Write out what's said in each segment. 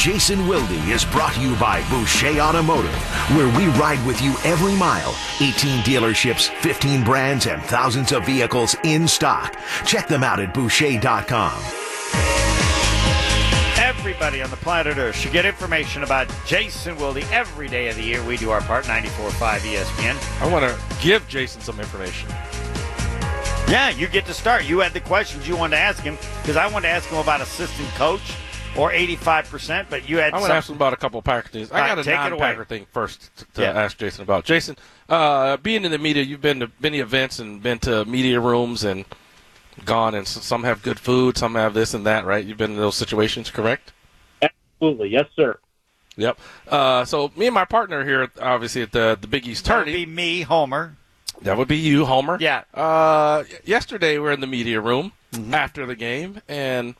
Jason Wilde is brought to you by Boucher Automotive, where we ride with you every mile. 18 dealerships, 15 brands, and thousands of vehicles in stock. Check them out at Boucher.com. Everybody on the planet Earth should get information about Jason Wilde every day of the year. We do our part, 94.5 ESPN. I want to give Jason some information. Yeah, you get to start. You had the questions you wanted to ask him because I wanted to ask him about assistant coach or 85%, but you had I want some- to ask him about a couple of Packer things. I got right, a take it non-Packer away. thing first to, to Yeah. ask Jason about. Jason, uh, being in the media, you've been to many events and been to media rooms and gone, and some have good food, some have this and that, right? You've been in those situations, correct? Absolutely, yes, sir. Yep. Uh, so me and my partner here, obviously at the the Big East That would tourney, be me, Homer. that would be you, Homer. Yeah. Uh, yesterday we are in the media room Mm-hmm. after the game, and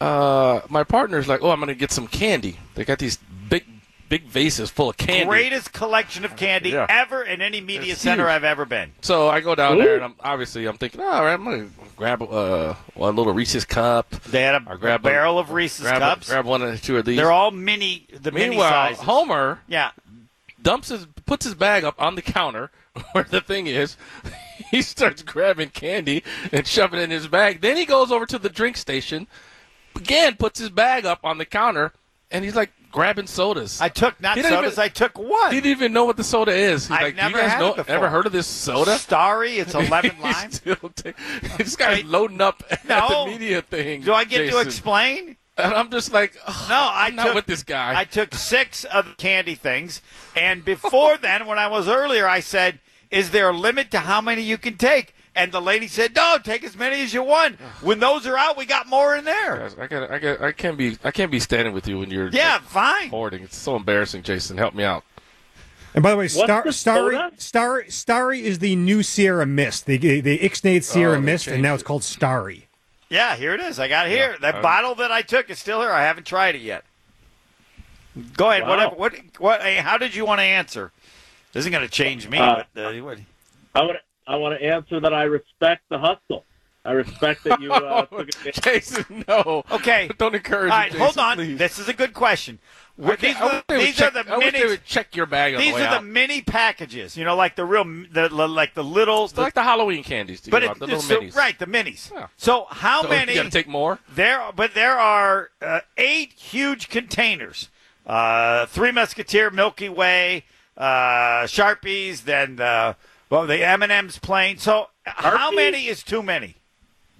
uh, my partner's like, "Oh, I'm going to get some candy." They got these big, big vases full of candy. Greatest collection of candy Yeah. ever in any media It's center huge. I've ever been. So I go down there, and I'm obviously I'm thinking, all right, I'm gonna grab uh, one little Reese's cup. They had a, grab a barrel of Reese's grab, cups. grab one or two of these. They're all mini, the mini Meanwhile, sizes. Homer Yeah. dumps his puts his bag up on the counter where the thing is. He starts grabbing candy and shoving it in his bag. Then he goes over to the drink station, again puts his bag up on the counter, and he's like grabbing sodas. I took not sodas, even- I took one. he didn't even know what the soda is. He's I've like, never you guys had know, it before. ever heard of this soda? Starry, it's 11 He's lime. ta- this guy's loading up at No. the media thing. Do I get to explain? And I'm just like, oh, No, I I'm not with this guy. I took six of the candy things, and before then, when I was earlier, I said, "Is there a limit to how many you can take?" And the lady said, "No, take as many as you want. When those are out, we got more in there." Guys, I got, I got, I can't be, I can't be standing with you when you're Yeah, like, fine. hoarding. It's so embarrassing, Jason. Help me out. And by the way, Star, the Starry. Starry, Starry is the new Sierra Mist. They they ixnayed Sierra Oh, they Mist, and now it's called Starry. Yeah, here it is. I got it here. that Uh, bottle that I took is still here. I haven't tried it yet. Go ahead. Wow. Whatever. What? What? hey, How did you want to answer? This isn't going to change me. Uh, but uh, what, I want to I want to answer that I respect the hustle. I respect that you uh, took it. Jason, no. Okay. Don't encourage all me, right, Jason, hold on. please. This is a good question. I These, can't- I are, wish they these check- are the I wish they would check your bag on These the way are the mini packages. You know, like the real, the like the little. It's like the Halloween candies, but it, the little it's minis. right, the minis. Yeah. So how So many? You got to take more. There, but there are uh, eight huge containers. Uh, Three Musketeer, Milky Way, uh, Sharpies, then the well, the M and M's plain. So how many is too many?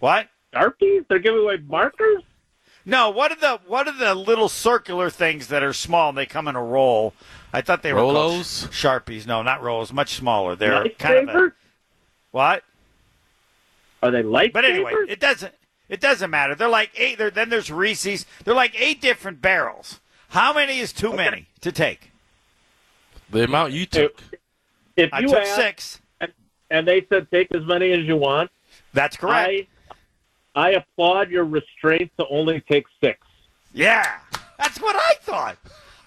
What? Sharpies? They're giving away markers? No. What are the what are the little circular things that are small and they come in a roll? I thought they were called Sharpies. No, not Rolos. Much smaller. They're kind of a, what? Are they lightsabers? But anyway, it doesn't it doesn't matter. They're like eight. They're, then there's Reese's. They're like eight different barrels. How many is too many to take? The amount you took. if I you took asked six. And they said take as many as you want, That's correct. I I applaud your restraint to only take six. yeah, that's what I thought.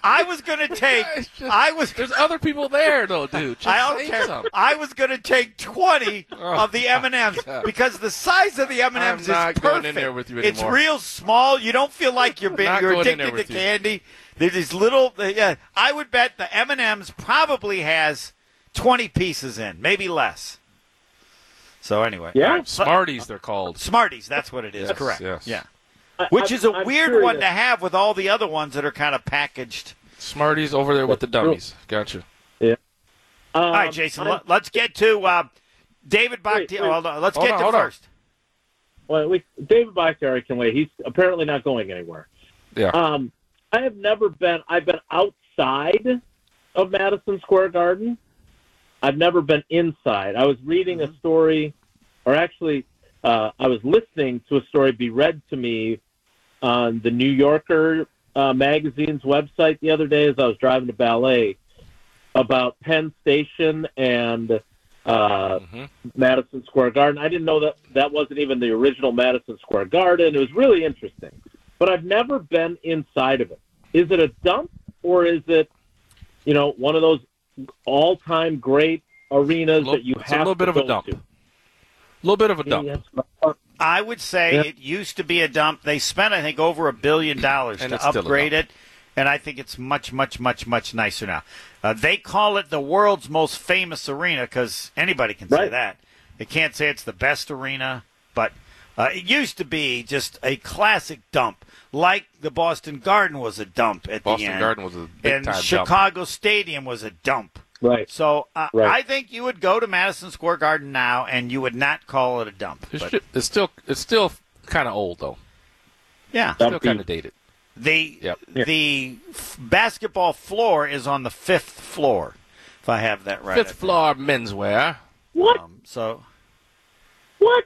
I was going to take. Just- I was. There's other people there, though, dude. Just I don't care. something. I was going to take twenty oh of the M and M's because the size of the M and M's is I'm not perfect. going in there with you anymore. It's real small. You don't feel like you're being, you're going in there addicted to with you. candy. There's these little. Yeah, I would bet the M and M's probably has twenty pieces in, maybe less. So anyway, Yeah. All right, Smarties, they're called. Smarties. That's what it is. Yes, correct. yes. Yeah. Which I'm- is a I'm weird curious. one to have with all the other ones that are kind of packaged. Smarties over there with the dummies. Gotcha. All right, Um, Jason. I'm- Let, us get to uh, David Wait, Bakhtiari. wait. Hold on. Let's Hold get on, to hold on. first. Well, we, David Bakhtiari can wait. He's apparently not going anywhere. Yeah. Um, I have never been. I've been outside of Madison Square Garden. I've never been inside. I was reading a story, or actually, uh, I was listening to a story be read to me on the New Yorker uh, magazine's website the other day as I was driving to ballet about Penn Station and uh, Mhm. Madison Square Garden. I didn't know that that wasn't even the original Madison Square Garden. It was really interesting, but I've never been inside of it. Is it a dump or is it, you know, one of those all-time great arenas Little- that you it's a little bit to of a dump. A little bit of a dump. I would say Yeah. it used to be a dump. They spent, I think, over a billion dollars to it's still a upgrade it. and I think it's much, much, much, much nicer now. Uh, they call it the world's most famous arena because anybody can say that. They can't say it's the best arena, but uh, it used to be just a classic dump, like the Boston Garden was a dump at Boston the end. Boston Garden was a big and time dump. Chicago Stadium was a dump. Right. So uh, Right. I think you would go to Madison Square Garden now, and you would not call it a dump. It's, But, ju- it's still it's still kind of old though. yeah, Still Dumpy. kind of dated. the Yep. the f- basketball floor is on the fifth floor, if I have that right. Fifth floor menswear. What? Um, so What?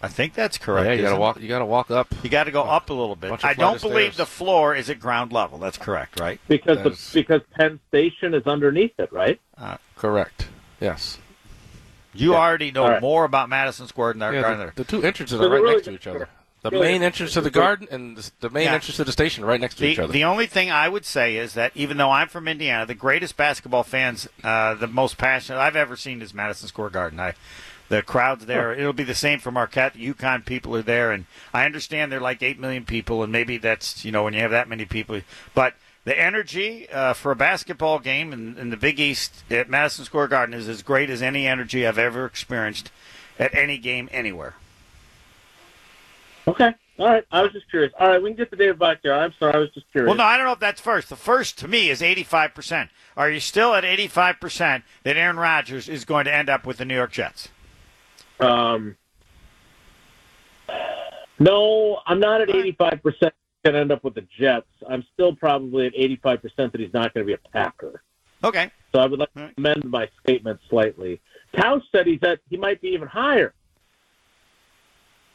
I think that's correct. yeah, you gotta isn't it? walk. You gotta walk up. You got to go up a little bit. I don't believe stairs. the floor is at ground level. That's correct, right? Because the, is- because Penn Station is underneath it, right? Correct. Yes. You Yeah. already know All right. more about Madison Square Garden Yeah, than the, the two entrances So are right really next to each other. The really main entrance to the garden and the, the main Yeah. entrance to the station are right next to each other. the only thing I would say is that even though I'm from Indiana, the greatest basketball fans, uh, the most passionate I've ever seen is Madison Square Garden. I, the crowds there, it'll be the same for Marquette. The UConn people are there, and I understand they're like eight million people, and maybe that's you know when you have that many people, but the energy uh, for a basketball game in, in the Big East at Madison Square Garden is as great as any energy I've ever experienced at any game anywhere. Okay. All right. I was just curious. All right, we can get the David back there. I'm sorry. I was just curious. Well, no, I don't know if that's first. The first to me is 85%. Are you still at 85% that Aaron Rodgers is going to end up with the New York Jets? Um, no, I'm not at 85% going to end up with the Jets. I'm still probably at 85% that he's not going to be a Packer. Okay. So I would like All to amend my statement slightly. Tausch said he's at, he might be even higher.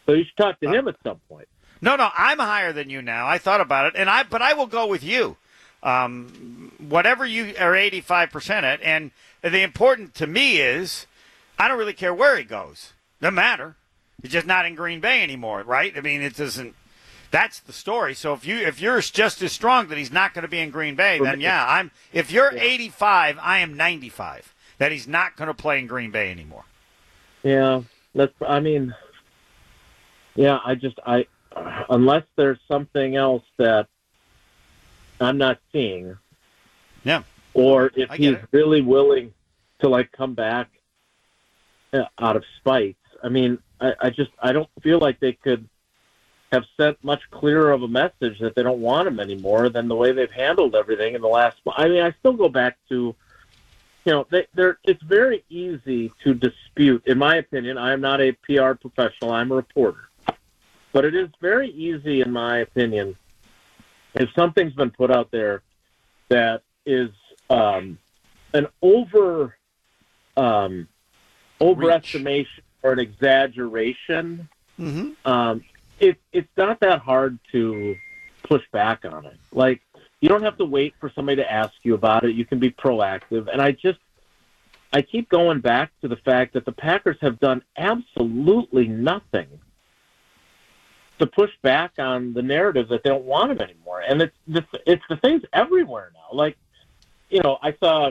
So you should talk to him at some point. No, no, I'm higher than you now. I thought about it, and I but I will go with you. Um, whatever you are 85% at, and the important to me is I don't really care where he goes. Doesn't matter. He's just not in Green Bay anymore, right? I mean, it doesn't. That's the story. So if you if you're just as strong that he's not going to be in Green Bay, then yeah, I'm. If you're 85, I am 95. That he's not going to play in Green Bay anymore. Yeah, that's. I mean, yeah. I just I unless there's something else that I'm not seeing. Yeah. Or if he's it. really willing to like come back out of spite. I mean, I, I just I don't feel like they could have sent much clearer of a message that they don't want him anymore than the way they've handled everything in the last. I mean, I still go back to you know, they, they're, it's very easy to dispute. In my opinion, I am not a PR professional. I'm a reporter. But it is very easy, in my opinion, if something's been put out there that is um, an over um, overestimation or an exaggeration, Mm-hmm. um, it, it's not that hard to push back on it. Like, you don't have to wait for somebody to ask you about it. You can be proactive. And I just, I keep going back to the fact that the Packers have done absolutely nothing to push back on the narrative that they don't want him anymore. And it's the, it's the things everywhere now. Like, you know, I saw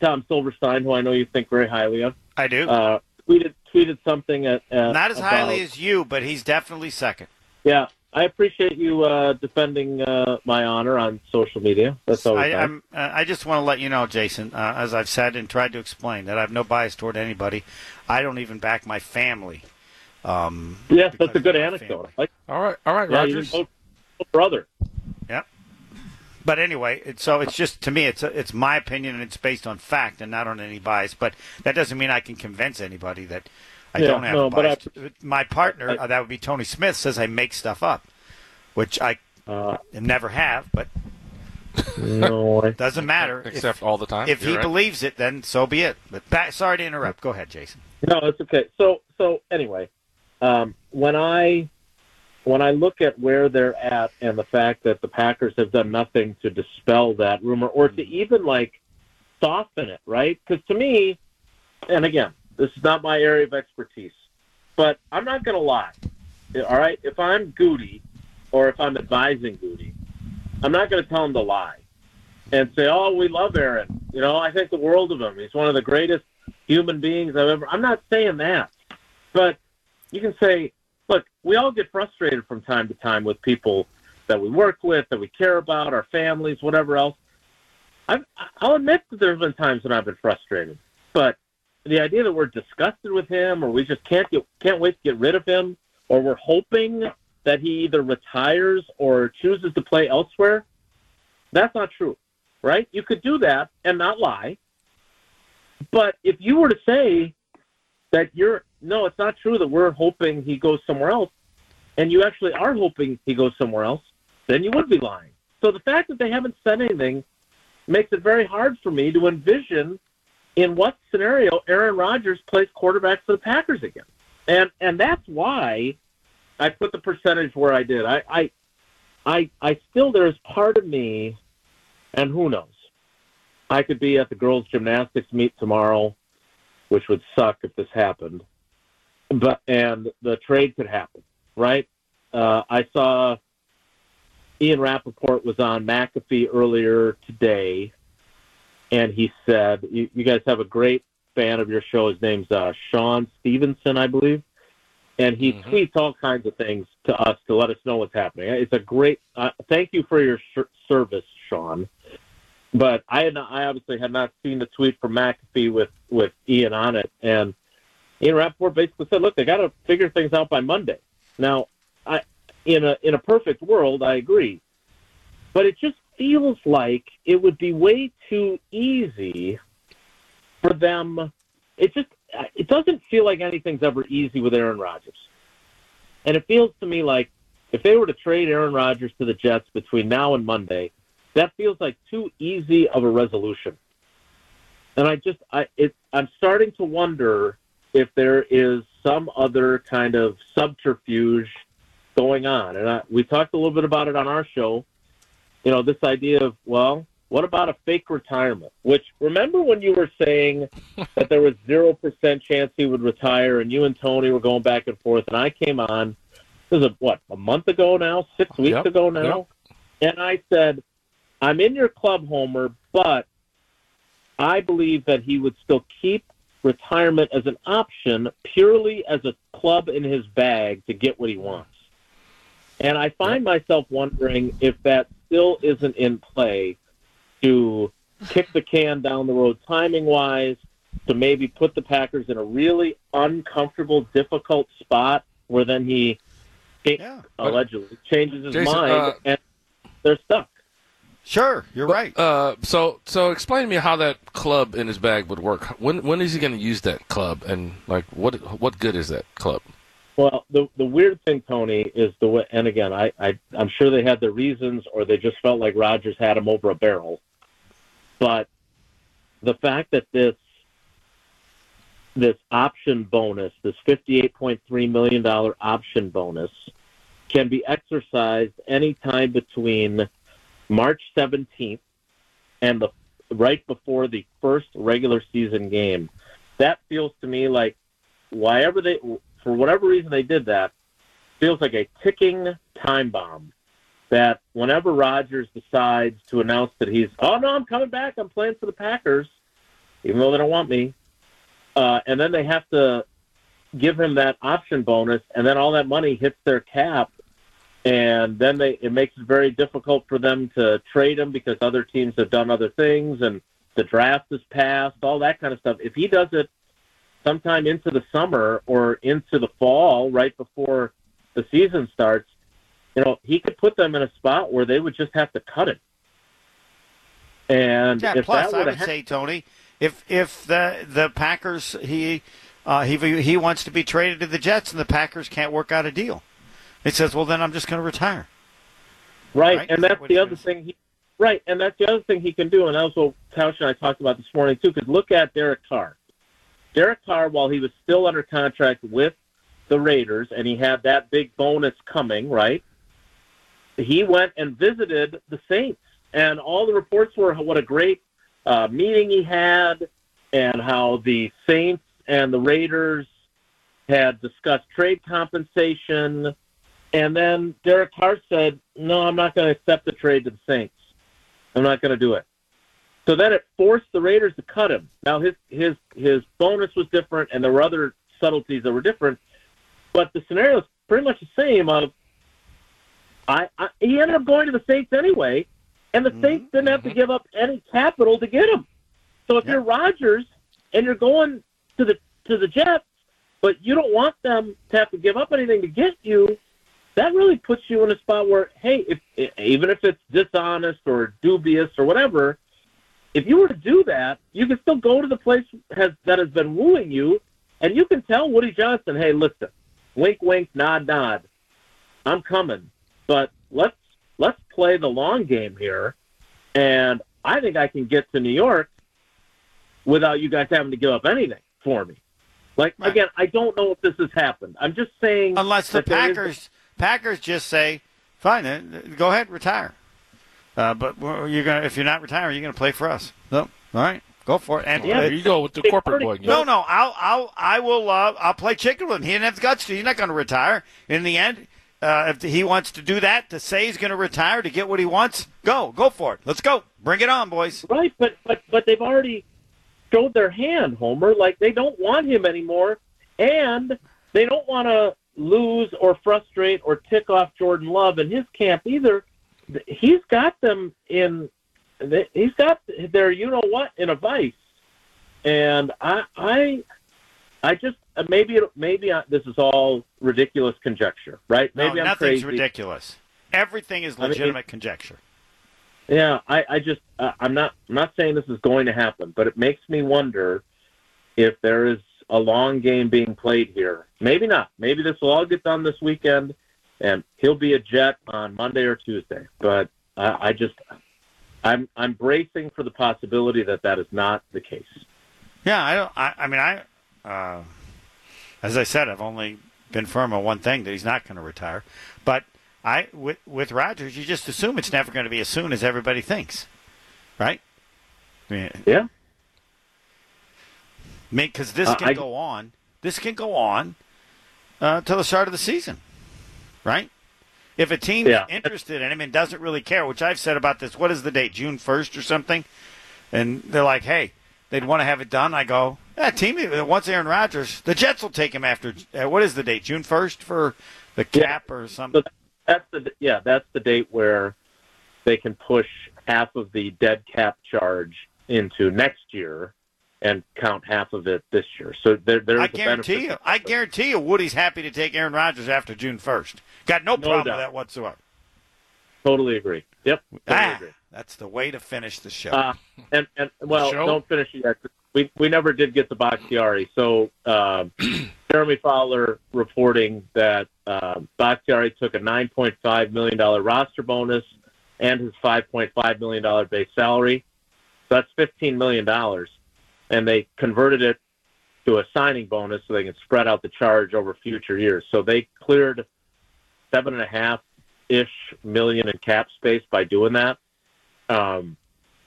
Tom Silverstein, who I know you think very highly of, I do. uh, tweeted tweeted something at, at Not as highly as you, but he's definitely second. yeah. I appreciate you uh, defending uh, my honor on social media. That's always I, nice. I'm, uh, I just want to let you know, Jason, uh, as I've said and tried to explain, that I have no bias toward anybody. I don't even back my family. Um, Yes, that's a good anecdote. Like, all right, all right, yeah, Rogers. vote for brother. But anyway, it, so it's just to me, it's a, it's my opinion and it's based on fact and not on any bias. But that doesn't mean I can convince anybody that I Yeah, don't have no, a but bias. my partner, I- uh, that would be Tony Smith, says I make stuff up, which I Uh, never have. But no, I, doesn't matter. If- Except all the time. if You're he right. believes it, then so be it. But back, sorry to interrupt. Go ahead, Jason. no, it's okay. So, so anyway, um, when I when I look at where they're at and the fact that the Packers have done nothing to dispel that rumor or to mm-hmm. even like soften it, right? Because to me, and again, this is not my area of expertise, but I'm not going to lie. All right, if I'm Gutey or if I'm advising Gutey, I'm not going to tell him to lie and say, "Oh, we love Aaron. You know, I think the world of him. He's one of the greatest human beings I've ever." I'm not saying that, but you can say, "Look, we all get frustrated from time to time with people that we work with, that we care about, our families, whatever else. I've, I'll admit that there's been times when I've been frustrated, but the idea that we're disgusted with him, or we just can't get can't wait to get rid of him, or we're hoping that he either retires or chooses to play elsewhere, that's not true, right? You could do that and not lie, but if you were to say that you're no, it's not true that we're hoping he goes somewhere else, and you actually are hoping he goes somewhere else, then you would be lying. So the fact that they haven't said anything makes it very hard for me to envision in what scenario Aaron Rodgers plays quarterback for the Packers again. And and that's why I put the percentage where I did. I I I, I still there's part of me and who knows. I could be at the girls gymnastics meet tomorrow, which would suck if this happened. But and the trade could happen, right? Uh, I saw Ian Rapoport was on McAfee earlier today, and he said, "You, you guys have a great fan of your show. His name's uh, Sean Stevenson, I believe." and he mm-hmm. tweets all kinds of things to us to let us know what's happening. It's a great. Uh, thank you for your sh- service, Sean. But I had not, I obviously had not seen the tweet from McAfee with with Ian on it, and Ian Rapoport basically said, "Look, they got to figure things out by Monday." Now, I in a in a perfect world, I agree, but it just feels like it would be way too easy for them. It just it doesn't feel like anything's ever easy with Aaron Rodgers. And it feels to me like if they were to trade Aaron Rodgers to the Jets between now and Monday, that feels like too easy of a resolution. And I just I it I'm starting to wonder if there is some other kind of subterfuge going on. And I, we talked a little bit about it on our show. You know, this idea of well, what about a fake retirement? Which remember when you were saying that there was zero percent chance he would retire, and you and Tony were going back and forth, and I came on. This is a, what a month ago now, six weeks yep, ago now, yep. and I said, "I'm in your club, Homer, but I believe that he would still keep retirement as an option purely as a club in his bag to get what he wants." And I find myself wondering if that still isn't in play to kick the can down the road timing wise, to maybe put the Packers in a really uncomfortable, difficult spot where then he yeah, allegedly changes his Jason, mind uh, and they're stuck. Sure, you're but, right. Uh, so, so explain to me how that club in his bag would work. When when is he going to use that club, and like what what good is that club? Well, the the weird thing, Tony, is the way. And again, I, I I'm sure they had their reasons, or they just felt like Rodgers had him over a barrel. But the fact that this this option bonus, this $58.3 million option bonus, can be exercised anytime between March 17th and the right before the first regular season game. That feels to me like whatever they, for whatever reason they did that, feels like a ticking time bomb that whenever Rodgers decides to announce that he's, oh no, I'm coming back, I'm playing for the Packers, even though they don't want me, uh, and then they have to give him that option bonus, and then all that money hits their cap, and then they it makes it very difficult for them to trade him because other teams have done other things, and the draft is passed, all that kind of stuff. If he does it sometime into the summer or into the fall, right before the season starts, you know, he could put them in a spot where they would just have to cut it. And yeah, plus I would ha- say, Tony, if if the the Packers he uh, he he wants to be traded to the Jets and the Packers can't work out a deal, he says, well, then I'm just going to retire. Right, right? and that's that the other thing. He, right, and that's the other thing he can do, and that's what Tausch and I talked about this morning too. Because look at Derek Carr. Derek Carr, while he was still under contract with the Raiders, and he had that big bonus coming, right? he went and visited the Saints, and all the reports were what a great uh, meeting he had, and how the Saints and the Raiders had discussed trade compensation. And then Derek Carr said, "No, I'm not going to accept the trade to the Saints. I'm not going to do it." So then it forced the Raiders to cut him. Now his his his bonus was different, and there were other subtleties that were different, but the scenario is pretty much the same. Of I, I he ended up going to the Saints anyway, and the mm-hmm, Saints didn't have to mm-hmm. give up any capital to get him. So if Yeah. you're Rodgers and you're going to the to the Jets, but you don't want them to have to give up anything to get you, that really puts you in a spot where, hey, if even if it's dishonest or dubious or whatever, if you were to do that, you can still go to the place has, that has been wooing you, and you can tell Woody Johnson, hey, listen, wink, wink, nod, nod, I'm coming, but let's let's play the long game here, and I think I can get to New York without you guys having to give up anything for me. Like Right. again, I don't know if this has happened. I'm just saying Unless the that there is- Packers Packers just say, "Fine, then go ahead, retire." Uh, but you're gonna if you're not retiring, you're gonna play for us. No, all right, go for it. And Yeah. There you go with the corporate boy. No, no, I'll, I'll, I will, uh, I'll play chicken with him. He didn't have the guts to. He's not going to retire. In the end, uh, if he wants to do that, to say he's going to retire to get what he wants, go, go for it. Let's go. Bring it on, boys. Right, but but but they've already showed their hand, Homer. Like they don't want him anymore, and they don't want to lose or frustrate or tick off Jordan Love and his camp either. He's got them in. He's got their, you know what, in a vice, and I I I just maybe it, maybe I, this is all ridiculous conjecture, right? No, I'm nothing's crazy. ridiculous. Everything is I mean, legitimate conjecture. Yeah, I, I just uh, I'm not I'm not saying this is going to happen, but it makes me wonder if there is a long game being played here. Maybe not. Maybe this will all get done this weekend, and he'll be a Jet on Monday or Tuesday. But I, I just I'm I'm bracing for the possibility that that is not the case. Yeah, I don't. I, I mean, I, uh, as I said, I've only been firm on one thing that he's not going to retire. But I, with with Rodgers, you just assume it's never going to be as soon as everybody thinks, right? I mean, Yeah. Because this Uh, can I- go on. This can go on uh, till the start of the season, right? If a team's Yeah. interested in him and doesn't really care, which I've said about this, what is the date? June first or something? And they're like, hey, they'd want to have it done. I go, yeah, team that wants Aaron Rodgers, the Jets will take him after. Uh, what is the date? June first for the Yeah. cap or something? So that's the yeah that's the date where they can push half of the dead cap charge into next year and count half of it this year. So there there's I a guarantee you. I guarantee you, Woody's happy to take Aaron Rodgers after June first. Got no No problem doubt. with that whatsoever. Totally agree. Yep. Totally Ah, agree. that's the way to finish the show. Uh, and and well, Show? don't finish it yet. We we never did get to Bakhtiari. So uh, Jeremy Fowler reporting that uh, Bakhtiari took a nine point five million dollar roster bonus and his five point five million dollar base salary. So that's fifteen million dollars, and they converted it to a signing bonus so they can spread out the charge over future years. So they cleared seven and a half ish million in cap space by doing that. Um,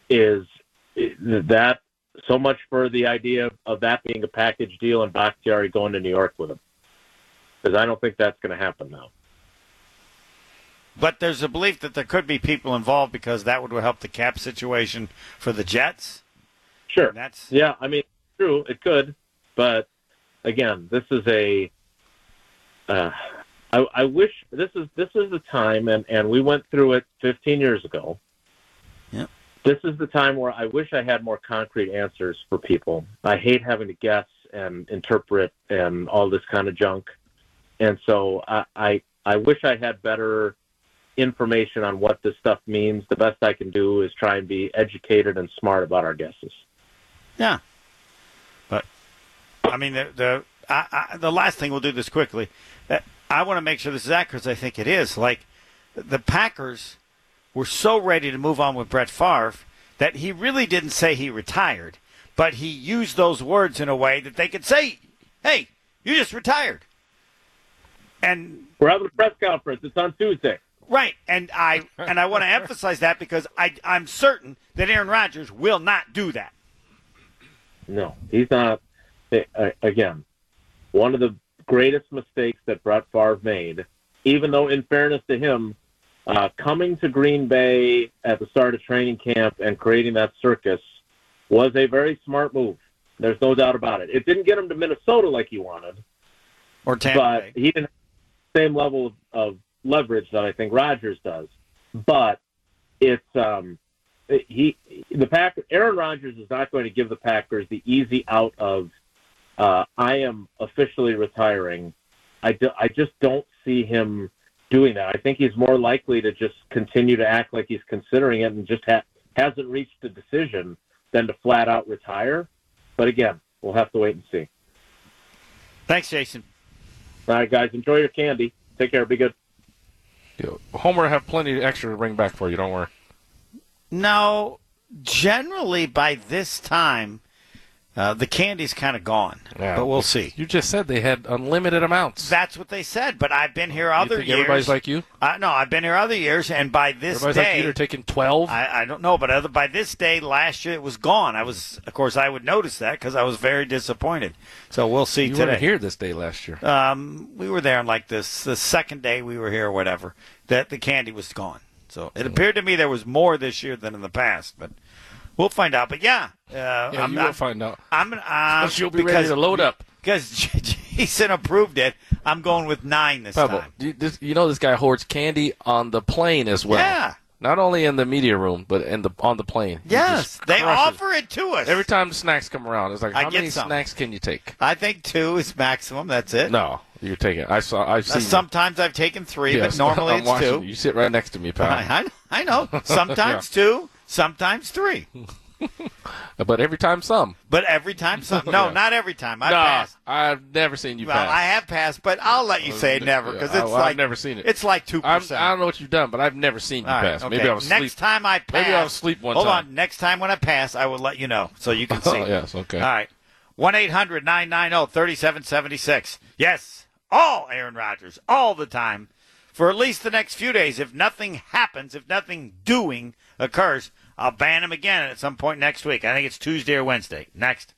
is that so much for the idea of that being a package deal and Bakhtiari going to New York with him? Because I don't think that's going to happen now. But there's a belief that there could be people involved because that would help the cap situation for the Jets. Sure. And that's Yeah, I mean, true, it could, but again, this is a. Uh, I, I wish this is this is the time, and and we went through it 15 years ago. Yep. This is the time where I wish I had more concrete answers for people. I hate having to guess and interpret and all this kind of junk, and so I I, I wish I had better information on what this stuff means. The best I can do is try and be educated and smart about our guesses. Yeah. But I mean the the I, I, the last thing we'll do this quickly. Uh, I want to make sure this is accurate. 'cause I think it is. Like the Packers were so ready to move on with Brett Favre that he really didn't say he retired, but he used those words in a way that they could say, "Hey, you just retired." And We're having a press conference. It's on Tuesday. Right, and I and I want to emphasize that because I I'm certain that Aaron Rodgers will not do that. No, he's not. eh, Again, one of the greatest mistakes that Brett Favre made, even though, in fairness to him, uh, coming to Green Bay at the start of training camp and creating that circus was a very smart move. There's no doubt about it. It didn't get him to Minnesota like he wanted, Or Tampa but Bay. he didn't have the same level of, of leverage that I think Rodgers does, but it's um, he the Packers. Aaron Rodgers is not going to give the Packers the easy out of uh, I am officially retiring. I, do, I just don't see him doing that. I think he's more likely to just continue to act like he's considering it and just ha- hasn't reached a decision than to flat out retire. But again, we'll have to wait and see. Thanks, Jason. All right, guys, enjoy your candy. Take care. Be good. Yo, Homer have plenty of extra to bring back for you. Don't worry. No, generally by this time, uh, the candy's kind of gone. Yeah. But we'll see. You just said they had unlimited amounts. That's what they said. But I've been here You other think years. everybody's like you? Uh, no, I've been here other years, and by this Everybody's like you. They're taking twelve. I, I don't know, but other, by this day last year it was gone. I was, of course, I would notice that because I was very disappointed. So we'll see you today. weren't here this day last year. Um, we were there on like this the second day we were here, or whatever. That the candy was gone. So it appeared to me there was more this year than in the past, but we'll find out. But yeah, uh, yeah, I'm, you I'm, will find out. I'm, uh, You'll be because, ready to load up. because Jason approved it. I'm going with nine this Pebble, time. you, this, you know this guy hoards candy on the plane as well. Yeah. Not only in the media room, but in the on the plane. Yes, they offer it to us Every time the snacks come around, it's like, I how many some. snacks can you take? I think two is maximum. That's it. No, you're taking. I saw. I've Uh, seen. sometimes I've taken three, Yes, but normally I'm it's watching two. You. You sit right next to me, pal. I, I, I know. Sometimes two, sometimes three. But every time, some. But every time, some. No, Yeah. not every time. I no, pass. I've never seen you Well, pass. I have passed, but I'll let you say never because Yeah, it's I- I've like never seen it. It's like two percent. I don't know what you've done, but I've never seen you All right, pass. okay. Maybe I was Next asleep. time I pass, Maybe I was asleep one hold time. on. Next time when I pass, I will let you know so you can see. Oh, yes, okay. All right. One 3776 Yes, all Aaron Rodgers, all the time, for at least the next few days. If nothing happens, if nothing doing occurs, I'll ban him again at some point next week. I think it's Tuesday or Wednesday. Next.